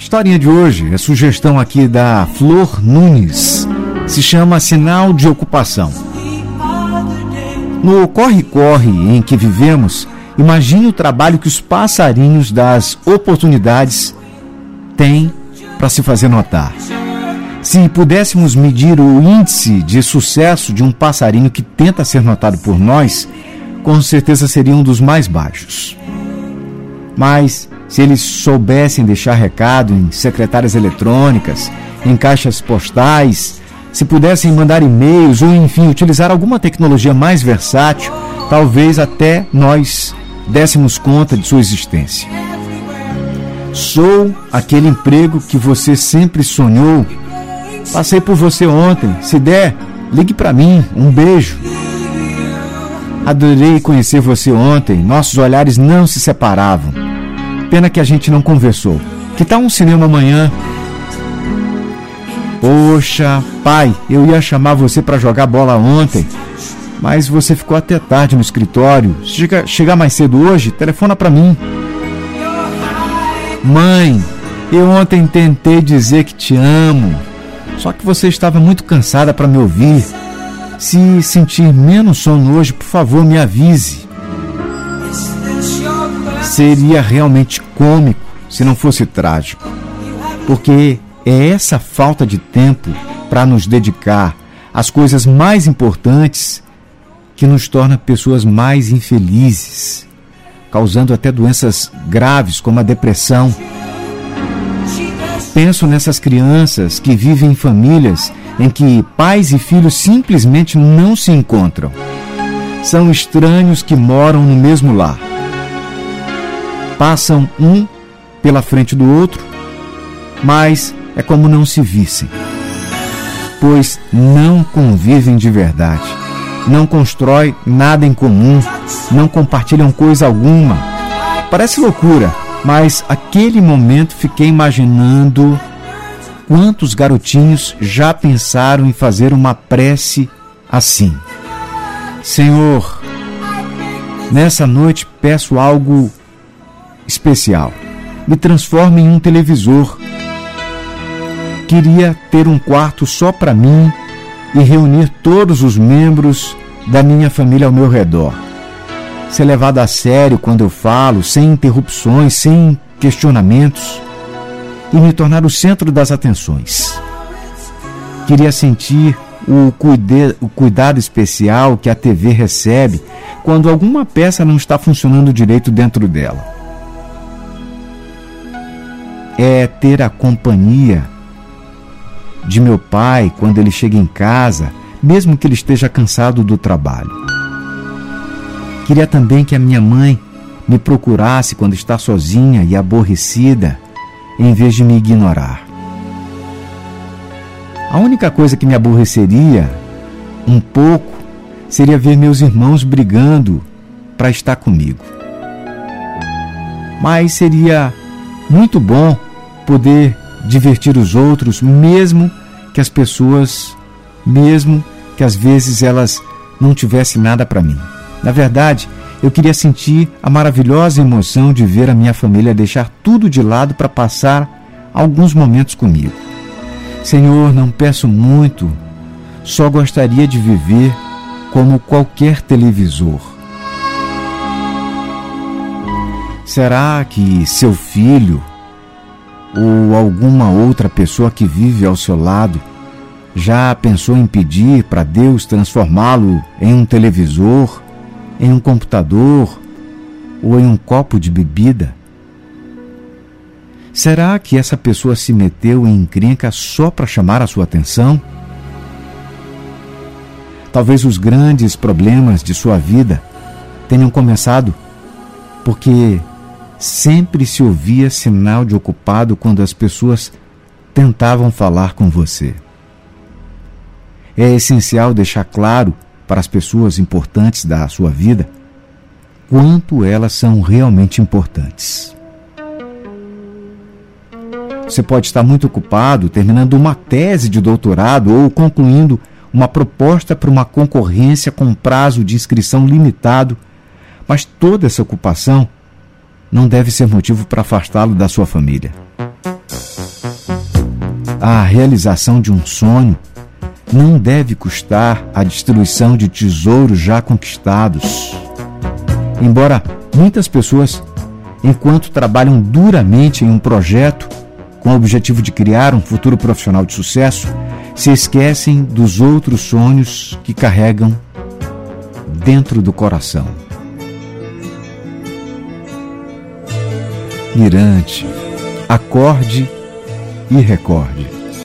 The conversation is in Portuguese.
Historinha de hoje é sugestão aqui da Flor Nunes. Se chama Sinal de Ocupação. No corre-corre em que vivemos, imagine o trabalho que os passarinhos das oportunidades têm para se fazer notar. Se pudéssemos medir o índice de sucesso de um passarinho que tenta ser notado por nós, com certeza seria um dos mais baixos. Mas se eles soubessem deixar recado em secretárias eletrônicas, em caixas postais, se pudessem mandar e-mails ou, enfim, utilizar alguma tecnologia mais versátil, talvez até nós dessemos conta de sua existência. Sou aquele emprego que você sempre sonhou. Passei por você ontem. Se der, ligue para mim. Um beijo. Adorei conhecer você ontem. Nossos olhares não se separavam. Pena que a gente não conversou. Que tal um cinema amanhã? Poxa, pai, eu ia chamar você para jogar bola ontem, mas você ficou até tarde no escritório. Chega, chegar mais cedo hoje, telefona para mim. Mãe, eu ontem tentei dizer que te amo, só que você estava muito cansada para me ouvir. Se sentir menos sono hoje, por favor, me avise. Seria realmente cômico se não fosse trágico, porque é essa falta de tempo para nos dedicar às coisas mais importantes que nos torna pessoas mais infelizes, causando até doenças graves como a depressão. Penso nessas crianças que vivem em famílias em que pais e filhos simplesmente não se encontram. São estranhos que moram no mesmo lar. Passam um pela frente do outro, mas é como não se vissem, pois não convivem de verdade, não constroem nada em comum, não compartilham coisa alguma. Parece loucura, mas aquele momento fiquei imaginando quantos garotinhos já pensaram em fazer uma prece assim. Senhor, nessa noite peço algo especial. Me transforme em um televisor Queria ter um quarto só para mim e reunir todos os membros da minha família ao meu redor. Ser levado a sério quando eu falo, sem interrupções, sem questionamentos, e me tornar o centro das atenções. Queria sentir o, cuide, o cuidado especial que a TV recebe quando alguma peça não está funcionando direito dentro dela. É ter a companhia de meu pai quando ele chega em casa, mesmo que ele esteja cansado do trabalho. Queria também que a minha mãe me procurasse quando está sozinha e aborrecida, em vez de me ignorar. A única coisa que me aborreceria um pouco seria ver meus irmãos brigando para estar comigo. Mas seria muito bom poder divertir os outros, mesmo que as pessoas, mesmo que às vezes elas não tivessem nada para mim. Na verdade, eu queria sentir a maravilhosa emoção de ver a minha família deixar tudo de lado para passar alguns momentos comigo. Senhor, não peço muito, só gostaria de viver como qualquer televisor. Será que seu filho ou alguma outra pessoa que vive ao seu lado já pensou em pedir para Deus transformá-lo em um televisor, em um computador ou em um copo de bebida? Será que essa pessoa se meteu em encrenca só para chamar a sua atenção? Talvez os grandes problemas de sua vida tenham começado porque sempre se ouvia sinal de ocupado quando as pessoas tentavam falar com você. É essencial deixar claro para as pessoas importantes da sua vida quanto elas são realmente importantes. Você pode estar muito ocupado terminando uma tese de doutorado ou concluindo uma proposta para uma concorrência com prazo de inscrição limitado, mas toda essa ocupação não deve ser motivo para afastá-lo da sua família. a realização de um sonho não deve custar a destruição de tesouros já conquistados. Embora muitas pessoas, enquanto trabalham duramente em um projeto com o objetivo de criar um futuro profissional de sucesso, se esquecem dos outros sonhos que carregam dentro do coração. Mirante, acorde e recorde.